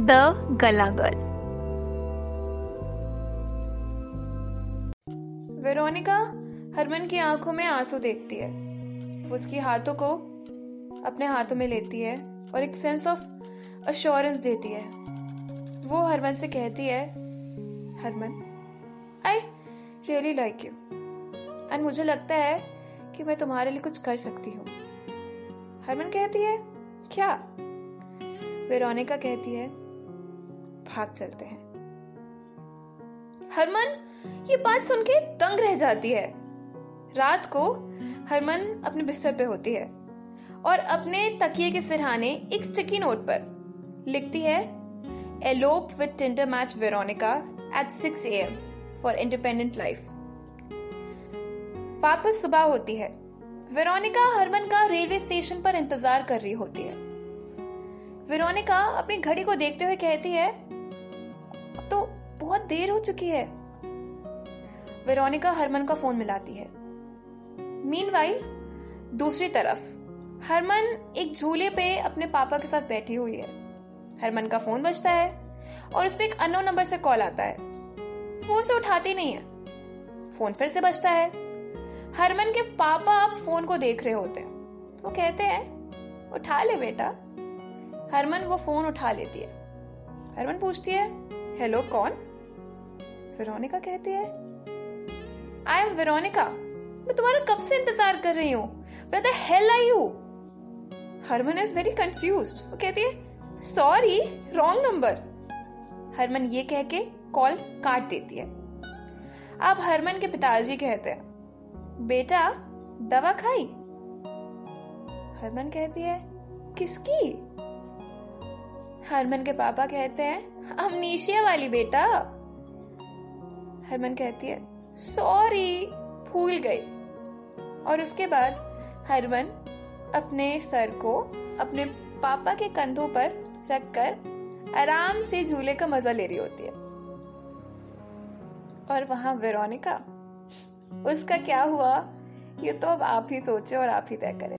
The गला girl Veronica Harman की आँखों में आँसू देखती है। उसकी हाथों को अपने हाथों में लेती है और एक सेंस ऑफ़ अश्योरेंस देती है। वो हरमन से कहती है, Harman I really like you and मुझे लगता है कि मैं तुम्हारे लिए कुछ कर सकती हूँ। हरमन कहती है, क्या? वेरोनिका कहती है भाग चलते हैं। हरमन, ये बात सुन के दंग रह जाती है। रात को हरमन अपने बिस्तर पे होती है और अपने तकिए के सिरहाने एक स्टिकी नोट पर लिखती है elope with Tinder match Veronica at 6 M for independent life वापस सुबह होती है। वेरोनिका हरमन का रेलवे स्टेशन पर इंतज़ार कर रही होती है। वेरोनिका अपनी घड़ी को देखते हुए कहती है देर हो चुकी है। वेरोनिका हरमन का फ़ोन मिलाती है। मीनवाइल दूसरी तरफ़, हरमन एक झूले पे अपने पापा के साथ बैठी हुई है। हरमन का फ़ोन बजता है और उस पर एक अनो नंबर से कॉल आता है। वो उसे उठाती नहीं है। फ़ोन फिर से बजता है। हरमन के पापा अब फ़ोन को देख रहे होते हैं। वो कहते हैं, उठा ले बेटा। हरमन वो फ़ोन उठा लेती है। हरमन पूछती है, हेलो, कौन? वेरोनिका कहती है? I am Veronica. मैं तुम्हारा कब से इंतज़ार कर रही हूँ? What the hell are you Harman is very confuse वो कहती है सॉरी रॉन्ग नंबर हरमन ये कह के कॉल काट देती है। अब हरमन के पिताजी कहते हैं, बेटा, दवा खाई? हरमन कहती है, किसकी? हरमन के पापा कहते हैं, अमनीशिया वाली बेटा। हरमन कहती है सॉरी भूल गई. और उसके बाद हरमन अपने सर को अपने पापा के कंधों पर रखकर आराम से झूले का मज़ा ले रही होती है। और वहाँ वेरोनिका, उसका क्या हुआ? ये तो अब आप ही सोचे और आप ही तय करें।